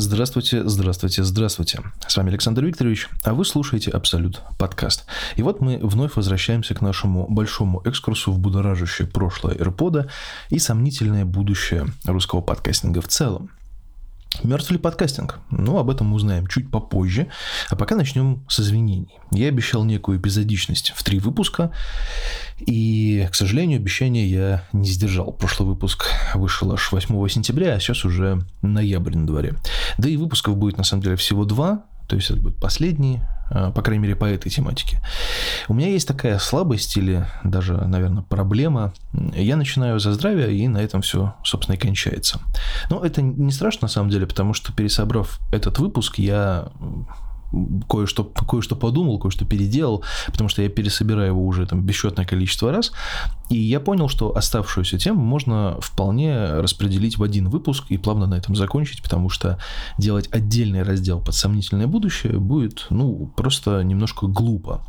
Здравствуйте, здравствуйте, здравствуйте. С вами Александр Викторович, а вы слушаете Абсолют подкаст. И вот мы вновь возвращаемся к нашему большому экскурсу в будоражащее прошлое AirPod и сомнительное будущее русского подкастинга в целом. Мертв ли подкастинг? Ну, об этом мы узнаем чуть попозже. А пока начнем с извинений. Я обещал некую эпизодичность в три выпуска, и, к сожалению, обещание я не сдержал. Прошлый выпуск вышел аж 8 сентября, а сейчас уже ноябрь на дворе. Да и выпусков будет, на самом деле, всего два, то есть это будет последний, по крайней мере, по этой тематике. У меня есть такая слабость или даже, наверное, проблема. Я начинаю за здравие, и на этом все, собственно, и кончается. Но это не страшно, на самом деле, потому что, пересобрав этот выпуск, я кое-что кое -что подумал, кое-что переделал, потому что я пересобираю его уже там бесчетное количество раз, и я понял, что оставшуюся тему можно вполне распределить в один выпуск и плавно на этом закончить, потому что делать отдельный раздел под сомнительное будущее будет, ну, просто немножко глупо.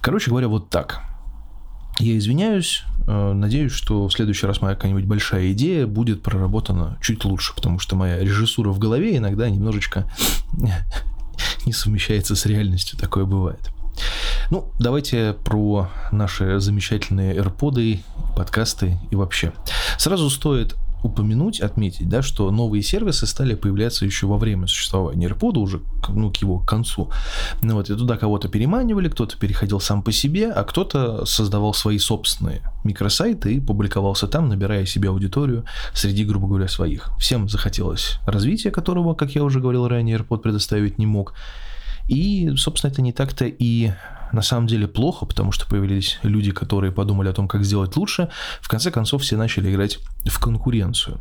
Короче говоря, вот так. Я извиняюсь, э, надеюсь, что в следующий раз моя какая-нибудь большая идея будет проработана чуть лучше, потому что моя режиссура в голове иногда немножечко не совмещается с реальностью, такое бывает. Ну, давайте про наши замечательные AirPods, подкасты и вообще. Сразу стоит упомянуть, отметить, да, что новые сервисы стали появляться еще во время существования AirPod, уже ну, к его концу. Ну, вот, и туда кого-то переманивали, кто-то переходил сам по себе, а кто-то создавал свои собственные микросайты и публиковался там, набирая себе аудиторию среди, грубо говоря, своих. Всем захотелось развития, которого, как я уже говорил ранее, AirPod предоставить не мог. И, собственно, это не так-то и на самом деле плохо, потому что появились люди, которые подумали о том, как сделать лучше. В конце концов, все начали играть в конкуренцию.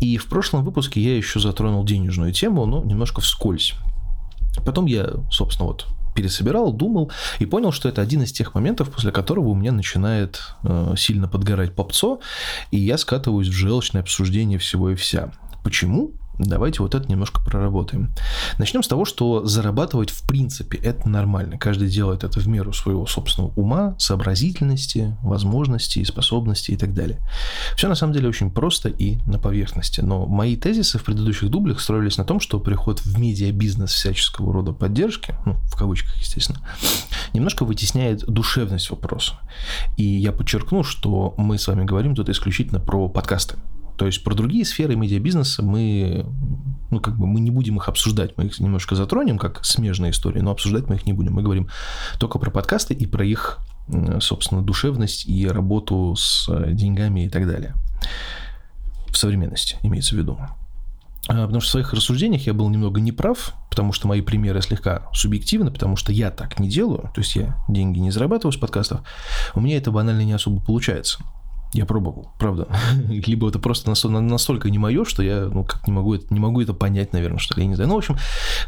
И в прошлом выпуске я еще затронул денежную тему, но немножко вскользь. Потом я, собственно, вот пересобирал, думал и понял, что это один из тех моментов, после которого у меня начинает э, сильно подгорать попцо, и я скатываюсь в желчное обсуждение всего и вся. Почему? Давайте вот это немножко проработаем. Начнем с того, что зарабатывать в принципе это нормально. Каждый делает это в меру своего собственного ума, сообразительности, возможностей, способностей и так далее. Все на самом деле очень просто и на поверхности. Но мои тезисы в предыдущих дублях строились на том, что приход в медиабизнес всяческого рода поддержки, ну, в кавычках, естественно, немножко вытесняет душевность вопроса. И я подчеркну, что мы с вами говорим тут исключительно про подкасты. То есть про другие сферы медиабизнеса мы, ну, как бы мы не будем их обсуждать. Мы их немножко затронем, как смежные истории, но обсуждать мы их не будем. Мы говорим только про подкасты и про их, собственно, душевность и работу с деньгами и так далее. В современности, имеется в виду. А, потому что в своих рассуждениях я был немного неправ, потому что мои примеры слегка субъективны, потому что я так не делаю, то есть я деньги не зарабатываю с подкастов, у меня это банально не особо получается. Я пробовал, правда. Либо это просто настолько не мое, что я ну, как не, могу это, не могу это понять, наверное, что ли, я не знаю. Ну, в общем,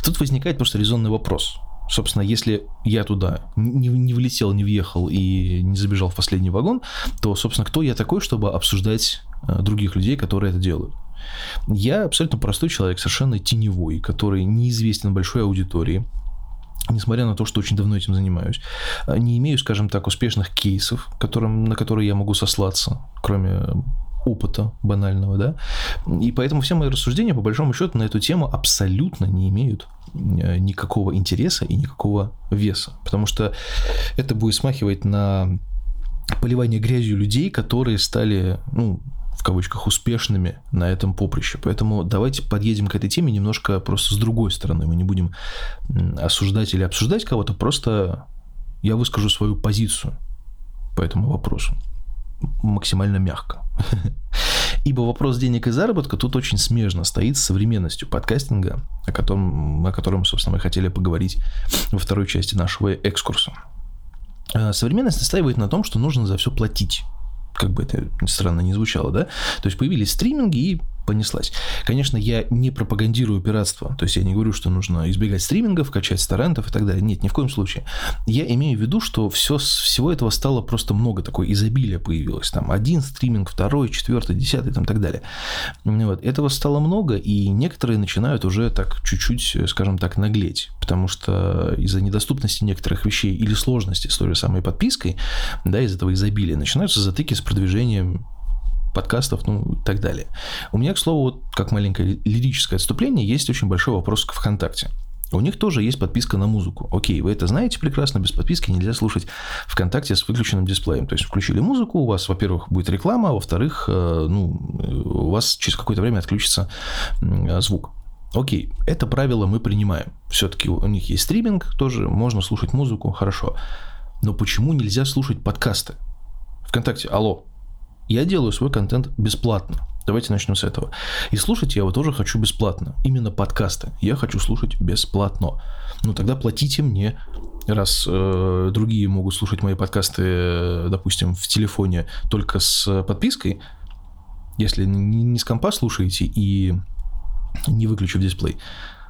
тут возникает просто резонный вопрос. Собственно, если я туда не, не влетел, не въехал и не забежал в последний вагон, то, собственно, кто я такой, чтобы обсуждать э, других людей, которые это делают? Я абсолютно простой человек, совершенно теневой, который неизвестен большой аудитории, несмотря на то, что очень давно этим занимаюсь, а, не имею, скажем так, успешных кейсов, которым, на которые я могу сослаться, кроме опыта банального, да, и поэтому все мои рассуждения, по большому счету, на эту тему абсолютно не имеют э, никакого интереса и никакого веса, потому что это будет смахивать на поливание грязью людей, которые стали, ну, в кавычках, успешными на этом поприще. Поэтому давайте подъедем к этой теме немножко просто с другой стороны. Мы не будем осуждать или обсуждать кого-то, просто я выскажу свою позицию по этому вопросу максимально мягко. Ибо вопрос денег и заработка тут очень смежно стоит с современностью подкастинга, о котором, о котором, собственно, мы хотели поговорить во второй части нашего экскурса. Э, современность настаивает на том, что нужно за все платить как бы это странно не звучало, да? То есть появились стриминги и понеслась. Конечно, я не пропагандирую пиратство, то есть я не говорю, что нужно избегать стримингов, качать торрентов и так далее. Нет, ни в коем случае. Я имею в виду, что все, всего этого стало просто много, такое изобилие появилось. Там один стриминг, второй, четвертый, десятый, там так далее. Вот. Этого стало много, и некоторые начинают уже так чуть-чуть, скажем так, наглеть, потому что из-за недоступности некоторых вещей или сложности с той же самой подпиской, да, из этого изобилия, начинаются затыки с продвижением подкастов, ну и так далее. У меня, к слову, вот как маленькое лирическое отступление, есть очень большой вопрос к ВКонтакте. У них тоже есть подписка на музыку. Окей, вы это знаете прекрасно, без подписки нельзя слушать ВКонтакте с выключенным дисплеем. То есть включили музыку, у вас, во-первых, будет реклама, а во-вторых, э, ну, у вас через какое-то время отключится звук. Окей, это правило мы принимаем. Все-таки у них есть стриминг, тоже можно слушать музыку, хорошо. Но почему нельзя слушать подкасты? ВКонтакте, алло, я делаю свой контент бесплатно. Давайте начнем с этого. И слушать я его тоже хочу бесплатно. Именно подкасты. Я хочу слушать бесплатно. Ну тогда платите мне раз э, другие могут слушать мои подкасты, э, допустим, в телефоне только с подпиской, если не, не с компа слушаете и не выключив дисплей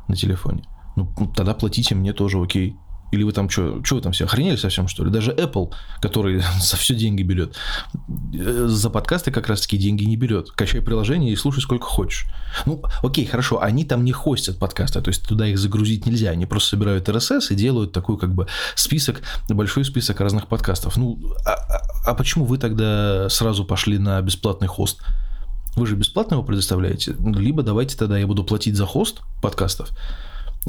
на телефоне, ну тогда платите мне тоже окей. Или вы там что, что вы там все охренели совсем, что ли? Даже Apple, который за все деньги берет, э, за подкасты как раз-таки деньги не берет. Качай приложение и слушай сколько хочешь. Ну, окей, хорошо, они там не хостят подкасты, то есть туда их загрузить нельзя. Они просто собирают RSS и делают такой как бы список, большой список разных подкастов. Ну, а, а, а почему вы тогда сразу пошли на бесплатный хост? Вы же бесплатно его предоставляете. Либо давайте тогда я буду платить за хост подкастов,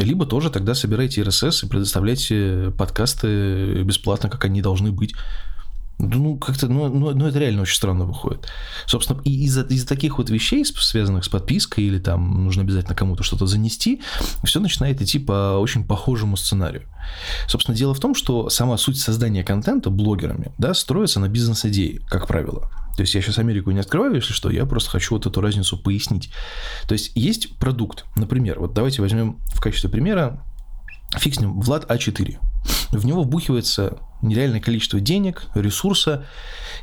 либо тоже тогда собирайте RSS и предоставляйте подкасты бесплатно, как они должны быть. Ну, как-то, ну, ну, ну, это реально очень странно выходит. Собственно, и из-за из таких вот вещей, связанных с подпиской, или там нужно обязательно кому-то что-то занести, все начинает идти по очень похожему сценарию. Собственно, дело в том, что сама суть создания контента блогерами, да, строится на бизнес-идее, как правило. То есть я сейчас Америку не открываю, если что, я просто хочу вот эту разницу пояснить. То есть есть продукт, например, вот давайте возьмем в качестве примера, фиг с ним, Влад А4. В него вбухивается нереальное количество денег, ресурса,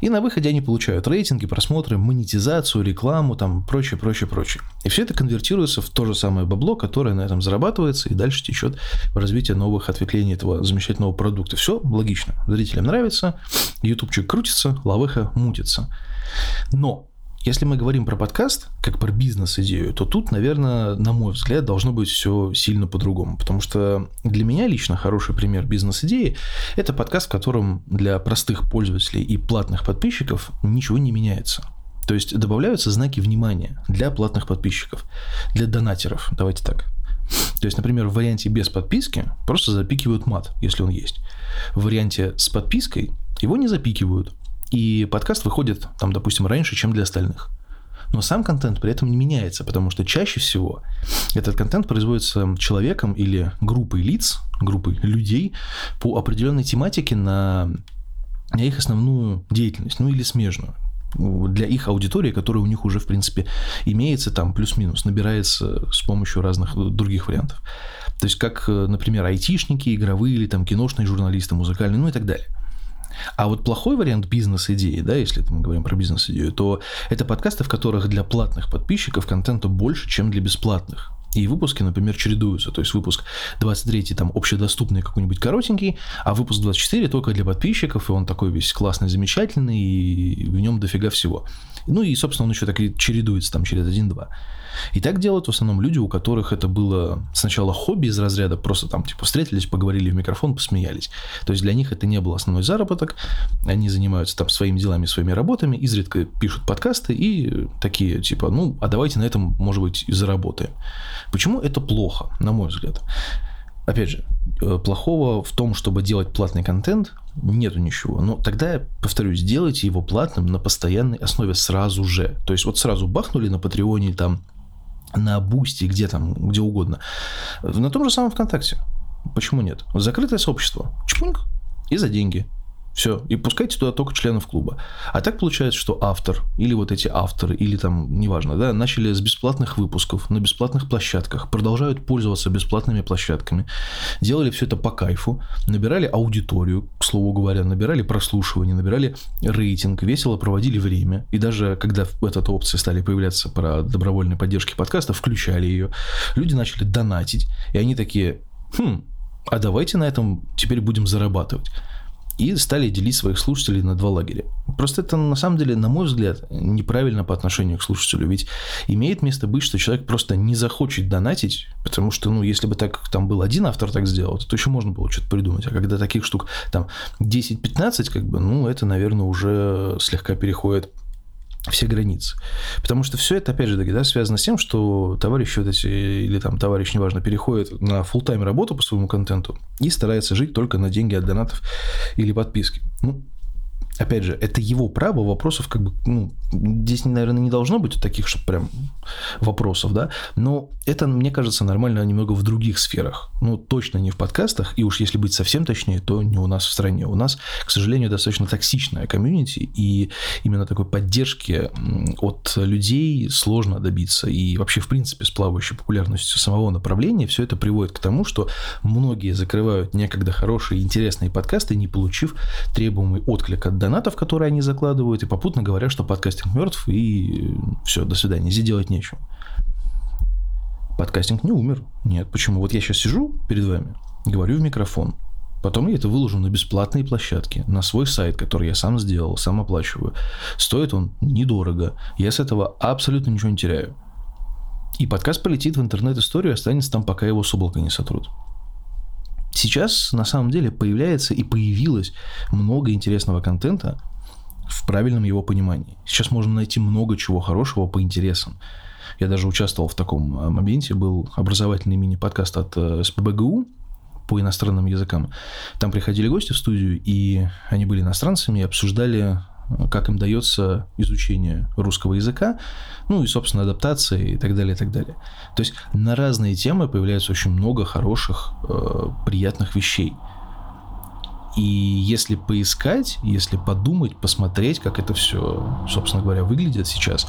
и на выходе они получают рейтинги, просмотры, монетизацию, рекламу, там, прочее, прочее, прочее. И все это конвертируется в то же самое бабло, которое на этом зарабатывается, и дальше течет в развитие новых ответвлений этого замечательного продукта. Все логично. Зрителям нравится, ютубчик крутится, лавыха мутится. Но если мы говорим про подкаст, как про бизнес-идею, то тут, наверное, на мой взгляд, должно быть все сильно по-другому. Потому что для меня лично хороший пример бизнес-идеи – это подкаст, в котором для простых пользователей и платных подписчиков ничего не меняется. То есть добавляются знаки внимания для платных подписчиков, для донатеров, давайте так. То есть, например, в варианте без подписки просто запикивают мат, если он есть. В варианте с подпиской его не запикивают, и подкаст выходит, там, допустим, раньше, чем для остальных. Но сам контент при этом не меняется, потому что чаще всего этот контент производится человеком или группой лиц, группой людей по определенной тематике на, на их основную деятельность, ну или смежную для их аудитории, которая у них уже, в принципе, имеется там плюс-минус, набирается с помощью разных других вариантов. То есть, как, например, айтишники, игровые или там киношные журналисты, музыкальные, ну и так далее. А вот плохой вариант бизнес-идеи, да, если мы говорим про бизнес-идею, то это подкасты, в которых для платных подписчиков контента больше, чем для бесплатных. И выпуски, например, чередуются. То есть выпуск 23 там общедоступный какой-нибудь коротенький, а выпуск 24 только для подписчиков, и он такой весь классный, замечательный, и в нем дофига всего. Ну и, собственно, он еще так и чередуется там через 1-2. И так делают в основном люди, у которых это было сначала хобби из разряда, просто там типа встретились, поговорили в микрофон, посмеялись. То есть для них это не был основной заработок, они занимаются там своими делами, своими работами, изредка пишут подкасты и такие типа, ну, а давайте на этом, может быть, и заработаем. Почему это плохо, на мой взгляд? Опять же, э, плохого в том, чтобы делать платный контент, нету ничего. Но тогда, я повторюсь, сделайте его платным на постоянной основе сразу же. То есть вот сразу бахнули на Патреоне там на Boosty, где там, где угодно. На том же самом ВКонтакте. Почему нет? Закрытое сообщество. Чпунг. И за деньги. Все. И пускайте туда только членов клуба. А так получается, что автор, или вот эти авторы, или там, неважно, да, начали с бесплатных выпусков на бесплатных площадках, продолжают пользоваться бесплатными площадками, делали все это по кайфу, набирали аудиторию, к слову говоря, набирали прослушивание, набирали рейтинг, весело проводили время. И даже когда в этой опции стали появляться про добровольной поддержки подкаста, включали ее. Люди начали донатить, и они такие, хм, а давайте на этом теперь будем зарабатывать и стали делить своих слушателей на два лагеря. Просто это, на самом деле, на мой взгляд, неправильно по отношению к слушателю. Ведь имеет место быть, что человек просто не захочет донатить, потому что, ну, если бы так там был один автор так сделал, то еще можно было что-то придумать. А когда таких штук там 10-15, как бы, ну, это, наверное, уже слегка переходит все границы. Потому что все это, опять же, да, связано с тем, что товарищи вот эти, или там товарищ, неважно, переходит на full тайм работу по своему контенту и старается жить только на деньги от донатов или подписки. Ну, опять же, это его право, вопросов как бы, ну, здесь, наверное, не должно быть таких, чтобы прям вопросов, да, но это, мне кажется, нормально немного в других сферах, ну, точно не в подкастах, и уж если быть совсем точнее, то не у нас в стране. У нас, к сожалению, достаточно токсичная комьюнити, и именно такой поддержки от людей сложно добиться, и вообще, в принципе, с плавающей популярностью самого направления все это приводит к тому, что многие закрывают некогда хорошие и интересные подкасты, не получив требуемый отклик от донатов, которые они закладывают, и попутно говорят, что подкастинг мертв, и все, до свидания, здесь делать нечего. Подкастинг не умер. Нет, почему? Вот я сейчас сижу перед вами, говорю в микрофон, Потом я это выложу на бесплатные площадки, на свой сайт, который я сам сделал, сам оплачиваю. Стоит он недорого. Я с этого абсолютно ничего не теряю. И подкаст полетит в интернет-историю и останется там, пока его с облака не сотрут. Сейчас, на самом деле, появляется и появилось много интересного контента в правильном его понимании. Сейчас можно найти много чего хорошего по интересам. Я даже участвовал в таком э, моменте, был образовательный мини-подкаст от э, СПБГУ по иностранным языкам. Там приходили гости в студию, и они были иностранцами и обсуждали как им дается изучение русского языка, ну и, собственно, адаптация и так далее, и так далее. То есть на разные темы появляется очень много хороших, э, приятных вещей. И если поискать, если подумать, посмотреть, как это все, собственно говоря, выглядит сейчас,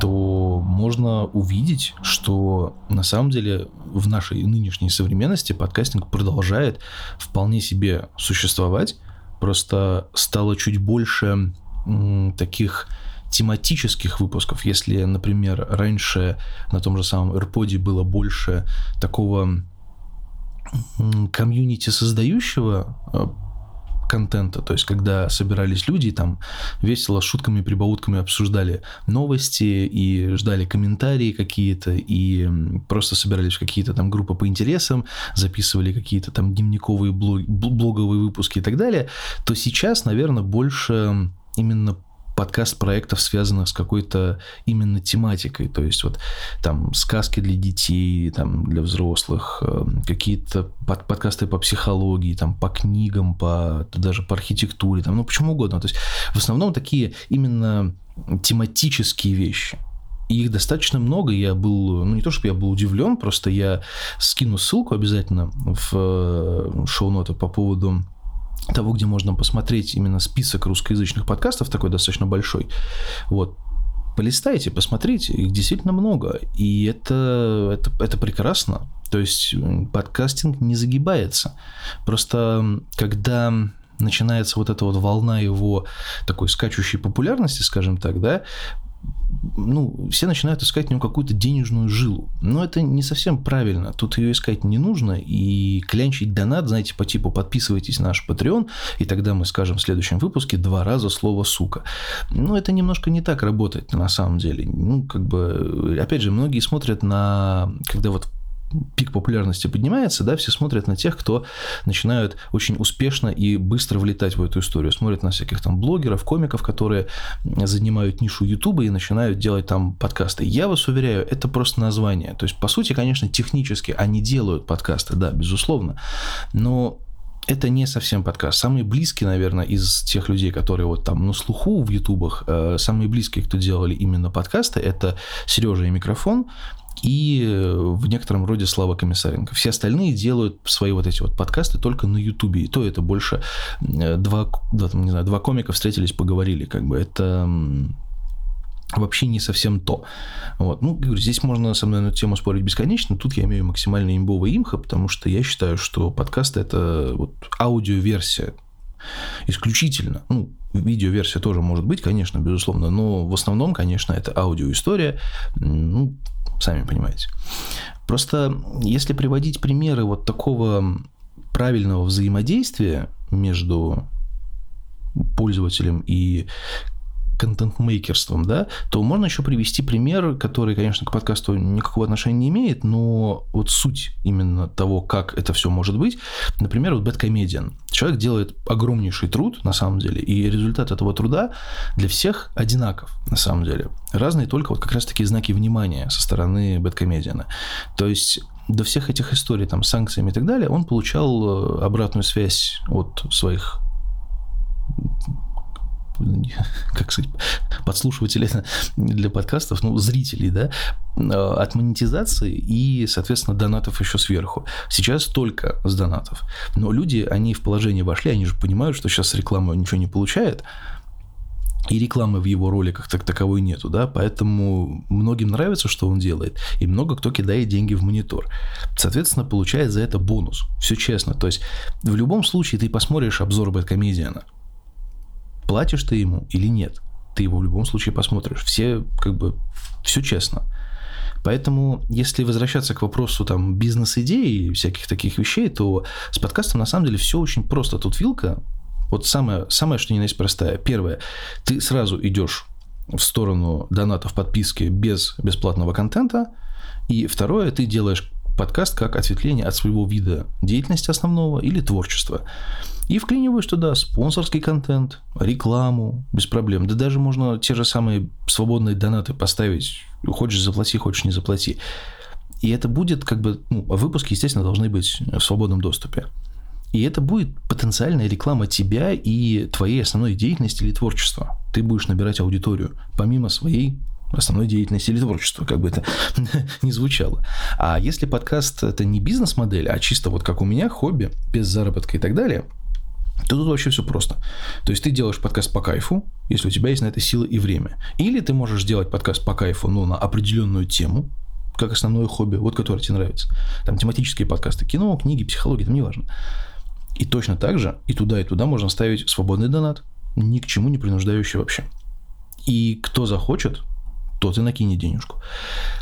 то можно увидеть, что на самом деле в нашей нынешней современности подкастинг продолжает вполне себе существовать, просто стало чуть больше таких тематических выпусков, если, например, раньше на том же самом AirPod было больше такого комьюнити создающего э, контента, то есть когда собирались люди, там весело, шутками, прибаутками обсуждали новости и ждали комментарии какие-то, и просто собирались в какие-то там группы по интересам, записывали какие-то там дневниковые блог, блоговые выпуски и так далее, то сейчас, наверное, больше именно подкаст проектов, связанных с какой-то именно тематикой, то есть вот там сказки для детей, там для взрослых, э, какие-то под, подкасты по психологии, там по книгам, по даже по архитектуре, там, ну почему угодно. То есть в основном такие именно тематические вещи. И их достаточно много. Я был, ну не то чтобы я был удивлен, просто я скину ссылку обязательно в э, шоу-ноты по поводу того, где можно посмотреть именно список русскоязычных подкастов, такой достаточно большой. Вот, полистайте, посмотрите, их действительно много. И это, это, это прекрасно. То есть подкастинг не загибается. Просто когда начинается вот эта вот волна его такой скачущей популярности, скажем так, да, ну, все начинают искать в нем какую-то денежную жилу. Но это не совсем правильно. Тут ее искать не нужно. И клянчить донат, знаете, по типу подписывайтесь на наш Patreon, и тогда мы скажем в следующем выпуске два раза слово «сука». Но это немножко не так работает на самом деле. Ну, как бы, опять же, многие смотрят на... Когда вот пик популярности поднимается, да, все смотрят на тех, кто начинают очень успешно и быстро влетать в эту историю. Смотрят на всяких там блогеров, комиков, которые занимают нишу Ютуба и начинают делать там подкасты. Я вас уверяю, это просто название. То есть, по сути, конечно, технически они делают подкасты, да, безусловно, но это не совсем подкаст. Самые близкие, наверное, из тех людей, которые вот там на слуху в ютубах, э, самые близкие, кто делали именно подкасты, это Сережа и микрофон, и э, в некотором роде Слава Комиссаренко. Все остальные делают свои вот эти вот подкасты только на Ютубе. И то это больше э, два, да, там, не знаю, два комика встретились, поговорили. Как бы это вообще не совсем то. Вот. Ну, говорю, здесь можно со мной на эту тему спорить бесконечно. Тут я имею максимально имбовый имха, потому что я считаю, что подкаст – это вот аудиоверсия исключительно. Ну, видеоверсия тоже может быть, конечно, безусловно, но в основном, конечно, это аудиоистория. Ну, сами понимаете. Просто если приводить примеры вот такого правильного взаимодействия между пользователем и контент-мейкерством, да, то можно еще привести пример, который, конечно, к подкасту никакого отношения не имеет, но вот суть именно того, как это все может быть, например, вот Bad Comedian. Человек делает огромнейший труд, на самом деле, и результат этого труда для всех одинаков, на самом деле. Разные только вот как раз-таки знаки внимания со стороны бэткомедиана. То есть до всех этих историй там, с санкциями и так далее, он получал э, обратную связь от своих как сказать, подслушивателей для подкастов, ну, зрителей, да, э, от монетизации и, соответственно, донатов еще сверху. Сейчас только с донатов. Но люди, они в положение вошли, они же понимают, что сейчас реклама ничего не получает, и рекламы в его роликах так таковой нету, да, поэтому многим нравится, что он делает, и много кто кидает деньги в монитор. Соответственно, получает за это бонус. Все честно. То есть, в любом случае, ты посмотришь обзор Бэткомедиана, платишь ты ему или нет, ты его в любом случае посмотришь. Все, как бы, все честно. Поэтому, если возвращаться к вопросу там бизнес-идей и всяких таких вещей, то с подкастом на самом деле все очень просто. Тут вилка, вот самое, самое что ни на есть простая. Первое, ты сразу идешь в сторону донатов, подписки без бесплатного контента. И второе, ты делаешь подкаст как ответвление от своего вида деятельности основного или творчества. И вклиниваешь туда спонсорский контент, рекламу, без проблем. Да даже можно те же самые свободные донаты поставить. Хочешь заплати, хочешь не заплати. И это будет как бы... Ну, выпуски, естественно, должны быть в свободном доступе. И это будет потенциальная реклама тебя и твоей основной деятельности или творчества. Ты будешь набирать аудиторию, помимо своей основной деятельности или творчества, как бы это ни звучало. А если подкаст это не бизнес-модель, а чисто вот как у меня, хобби, без заработка и так далее, то тут вообще все просто. То есть ты делаешь подкаст по кайфу, если у тебя есть на это силы и время. Или ты можешь делать подкаст по кайфу, но на определенную тему, как основное хобби, вот которое тебе нравится. Там тематические подкасты, кино, книги, психология, там неважно. И точно так же и туда, и туда можно ставить свободный донат, ни к чему не принуждающий вообще. И кто захочет, тот и накинет денежку.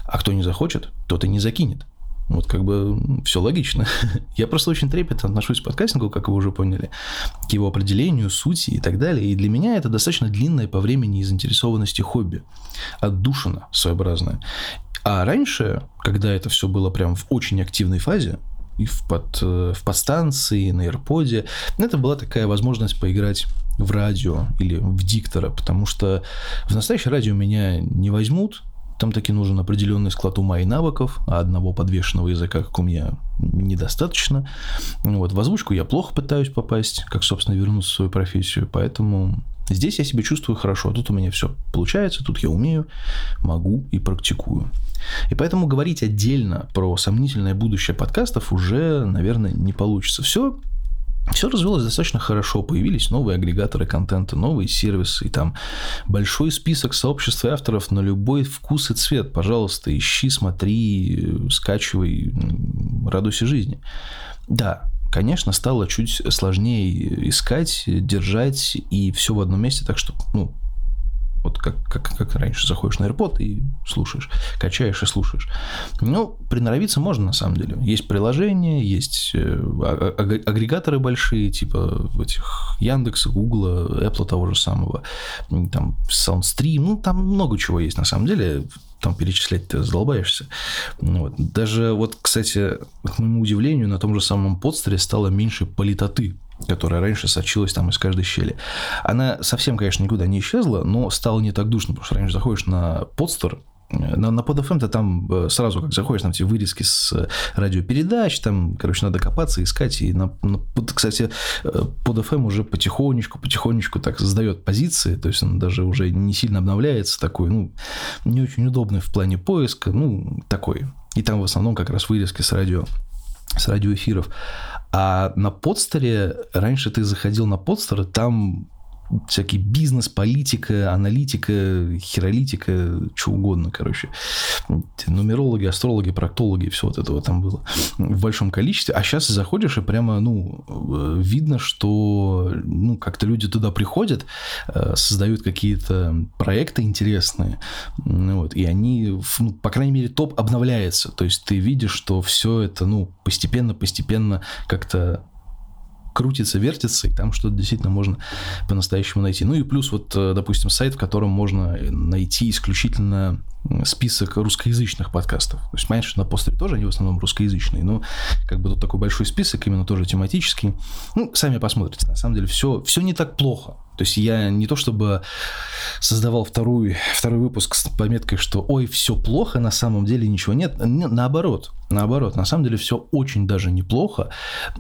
А кто не захочет, тот и не закинет. Вот как бы все логично. Я просто очень трепетно отношусь к подкастингу, как вы уже поняли, к его определению, сути и так далее. И для меня это достаточно длинное по времени и заинтересованности хобби. Отдушина своеобразная. А раньше, когда это все было прям в очень активной фазе, и в, под, э, в подстанции, на AirPod. Это была такая возможность поиграть в радио или в диктора, потому что в настоящее радио меня не возьмут, там таки нужен определенный склад ума и навыков, а одного подвешенного языка, как у меня, недостаточно. Вот, в озвучку я плохо пытаюсь попасть, как, собственно, вернуться в свою профессию, поэтому здесь я себя чувствую хорошо, тут у меня все получается, тут я умею, могу и практикую. И поэтому говорить отдельно про сомнительное будущее подкастов уже, наверное, не получится. Все все развилось достаточно хорошо, появились новые агрегаторы контента, новые сервисы, и там большой список сообществ и авторов на любой вкус и цвет. Пожалуйста, ищи, смотри, скачивай, радуйся жизни. Да, конечно, стало чуть сложнее искать, держать и все в одном месте, так что, ну, вот как, как, как раньше, заходишь на AirPod и слушаешь, качаешь и слушаешь. Ну, приноровиться можно, на самом деле. Есть приложения, есть э, агрегаторы большие, типа этих Яндекса, Гугла, Apple того же самого, там SoundStream, ну, там много чего есть, на самом деле там перечислять ты задолбаешься. Ну вот. Даже вот, кстати, к моему удивлению, на том же самом подстере стало меньше политоты которая раньше сочилась там из каждой щели. Она совсем, конечно, никуда не исчезла, но стало не так душно, потому что раньше заходишь на подстер, на, на PodFM то там э, сразу, как заходишь, там эти вырезки с радиопередач, там, короче, надо копаться, искать. И, на, на, кстати, PodFM уже потихонечку, потихонечку так сдает позиции, то есть он даже уже не сильно обновляется, такой, ну, не очень удобный в плане поиска, ну, такой. И там в основном как раз вырезки с радио с радиоэфиров. А на подстере, раньше ты заходил на подстер, там всякий бизнес, политика, аналитика, хиролитика, что угодно, короче. Нумерологи, астрологи, проктологи, все вот этого там было в большом количестве. А сейчас заходишь, и прямо, ну, видно, что, ну, как-то люди туда приходят, э, создают какие-то проекты интересные, вот, и они, ну, по крайней мере, топ обновляется. То есть ты видишь, что все это, ну, постепенно-постепенно как-то крутится, вертится, и там что-то действительно можно по-настоящему найти. Ну и плюс вот, э, допустим, сайт, в котором можно найти исключительно список русскоязычных подкастов. То есть, понимаешь, на постере тоже они в основном русскоязычные, но как бы тут такой большой список, именно тоже тематический. Ну, сами посмотрите, на самом деле все, все не так плохо. То есть я не то чтобы создавал вторую, второй выпуск с пометкой, что ой, все плохо, на самом деле ничего нет. Наоборот, наоборот, на самом деле все очень даже неплохо.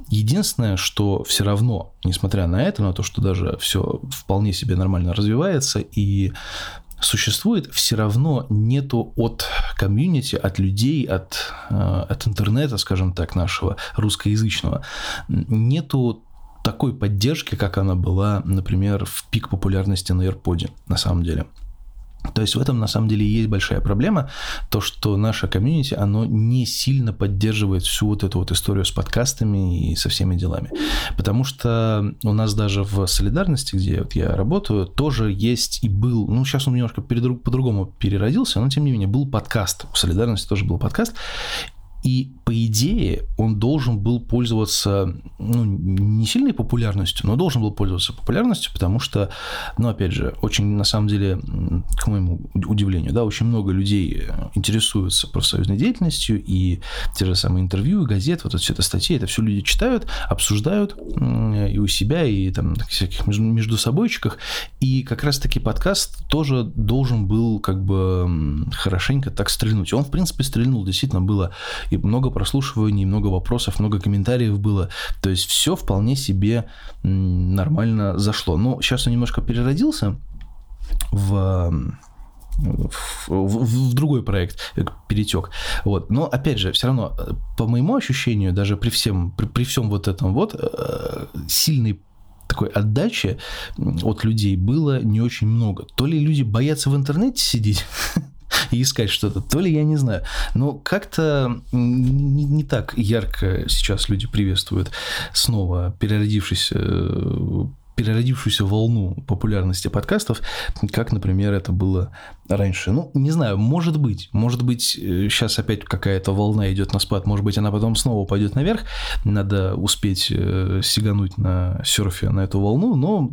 Единственное, что все равно, несмотря на это, на то, что даже все вполне себе нормально развивается и существует, все равно нету от комьюнити, от людей, от, э, от интернета, скажем так, нашего русскоязычного, нету такой поддержки, как она была, например, в пик популярности на AirPod, на самом деле. То есть в этом на самом деле есть большая проблема, то, что наша комьюнити, оно не сильно поддерживает всю вот эту вот историю с подкастами и со всеми делами. Потому что у нас даже в солидарности, где вот я работаю, тоже есть и был, ну сейчас он немножко по-другому переродился, но тем не менее был подкаст. В солидарности тоже был подкаст. И по идее он должен был пользоваться, ну, не сильной популярностью, но должен был пользоваться популярностью, потому что, ну, опять же, очень, на самом деле, к моему удивлению, да, очень много людей интересуются профсоюзной деятельностью, и те же самые интервью, газет, вот все это статьи, это все люди читают, обсуждают и у себя, и там всяких между собойчиках, и как раз-таки подкаст тоже должен был как бы хорошенько так стрельнуть. Он, в принципе, стрельнул, действительно было и много прослушиваний, много вопросов, много комментариев было. То есть все вполне себе нормально зашло. Но сейчас он немножко переродился в в, в, в другой проект э, перетек. Вот. Но опять же, все равно, э, по моему ощущению, даже при всем, при, при всем вот этом вот, э, сильной такой отдачи от людей было не очень много. То ли люди боятся в интернете сидеть, и искать что-то. То ли я не знаю. Но как-то не, не так ярко сейчас люди приветствуют снова переродившийся переродившуюся волну популярности подкастов, как, например, это было раньше. Ну, не знаю, может быть, может быть, сейчас опять какая-то волна идет на спад, может быть, она потом снова пойдет наверх, надо успеть э, сигануть на серфе на эту волну, но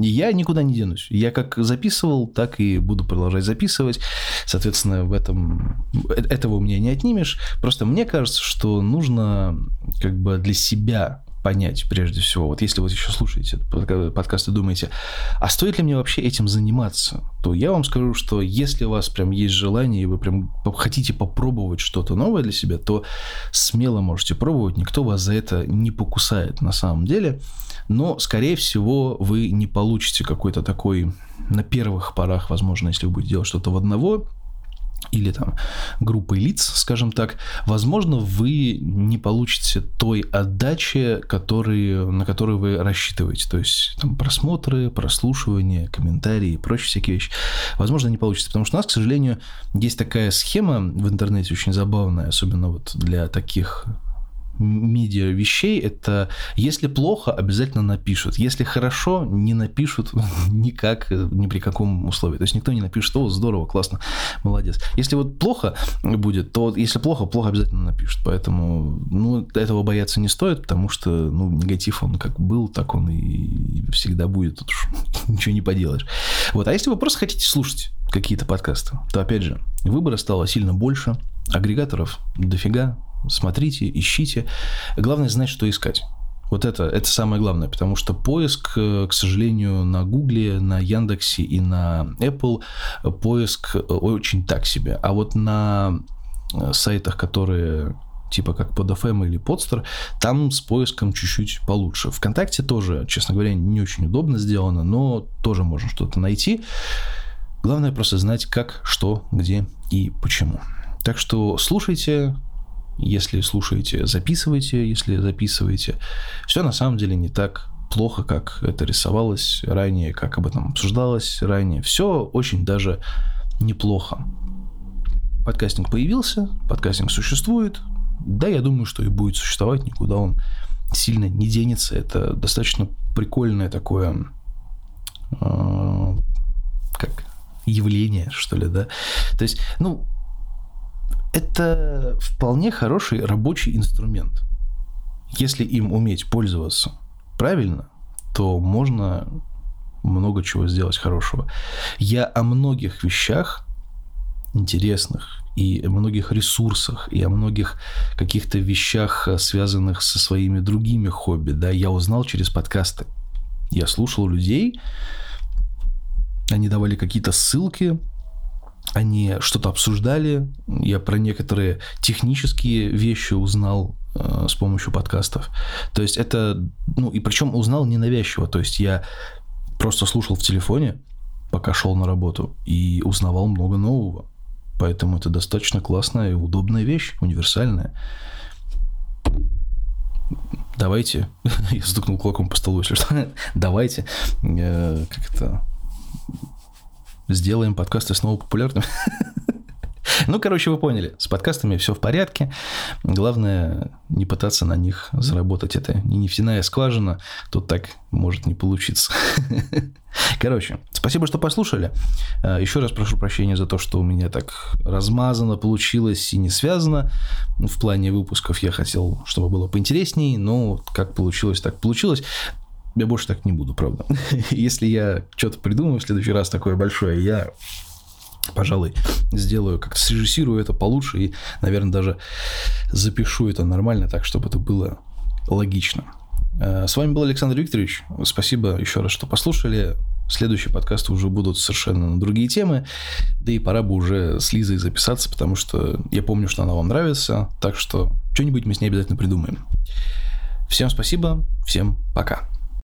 я никуда не денусь. Я как записывал, так и буду продолжать записывать. Соответственно, в этом э, этого у меня не отнимешь. Просто мне кажется, что нужно как бы для себя понять прежде всего. Вот если вы еще слушаете подкаст и думаете, а стоит ли мне вообще этим заниматься, то я вам скажу, что если у вас прям есть желание, и вы прям хотите попробовать что-то новое для себя, то смело можете пробовать, никто вас за это не покусает на самом деле, но, скорее всего, вы не получите какой-то такой на первых порах, возможно, если вы будете делать что-то в одного, или там группой лиц, скажем так, возможно, вы не получите той отдачи, который, на которую вы рассчитываете. То есть там просмотры, прослушивания, комментарии и прочие всякие вещи. Возможно, не получится, потому что у нас, к сожалению, есть такая схема в интернете очень забавная, особенно вот для таких медиа вещей, это если плохо, обязательно напишут. Если хорошо, не напишут никак, ни при каком условии. То есть никто не напишет, о, здорово, классно, молодец. Если вот плохо будет, то если плохо, плохо обязательно напишут. Поэтому, ну, этого бояться не стоит, потому что, ну, негатив, он как был, так он и всегда будет. Тут уж ничего не поделаешь. Вот. А если вы просто хотите слушать какие-то подкасты, то, опять же, выбора стало сильно больше, агрегаторов дофига, смотрите, ищите. Главное знать, что искать. Вот это, это самое главное, потому что поиск, э, к сожалению, на Гугле, на Яндексе и на Apple поиск очень так себе. А вот на э, сайтах, которые типа как под FM или Podster, там с поиском чуть-чуть получше. Вконтакте тоже, честно говоря, не очень удобно сделано, но тоже можно что-то найти. Главное просто знать, как, что, где и почему. Так что слушайте, если слушаете, записывайте, если записываете. Все на самом деле не так плохо, как это рисовалось ранее, как об этом обсуждалось ранее. Все очень даже неплохо. Подкастинг появился, подкастинг существует. Да, я думаю, что и будет существовать, никуда он сильно не денется. Это достаточно прикольное такое э, как явление, что ли, да. То есть, ну, это вполне хороший рабочий инструмент, если им уметь пользоваться. правильно, то можно много чего сделать хорошего. Я о многих вещах интересных и о многих ресурсах, и о многих каких-то вещах, связанных со своими другими хобби, да, я узнал через подкасты. Я слушал людей, они давали какие-то ссылки, они что-то обсуждали. Я про некоторые технические вещи узнал э, с помощью подкастов. То есть это, ну и причем узнал ненавязчиво. То есть я просто слушал в телефоне, пока шел на работу, и узнавал много нового. Поэтому это достаточно классная и удобная вещь, универсальная. Давайте, я стукнул кулаком по столу, если что, давайте, э, как это, сделаем подкасты снова популярными. Ну, короче, вы поняли, с подкастами все в порядке. Главное не пытаться на них заработать. Это не нефтяная скважина, тут так может не получиться. Короче, спасибо, что послушали. А, Еще раз прошу прощения за то, что у меня так размазано получилось и не связано. В плане выпусков я хотел, чтобы было поинтереснее, но как получилось, так получилось. Я больше так не буду, правда. Если я что-то придумаю в следующий раз такое большое, я пожалуй, сделаю, как-то срежиссирую это получше и, наверное, даже запишу это нормально так, чтобы это было логично. Э, с вами был Александр Викторович. Спасибо еще раз, что послушали. Следующие подкасты уже будут совершенно на другие темы. Да и пора бы уже с Лизой записаться, потому что я помню, что она вам нравится. Так что что-нибудь мы с ней обязательно придумаем. Всем спасибо, всем пока.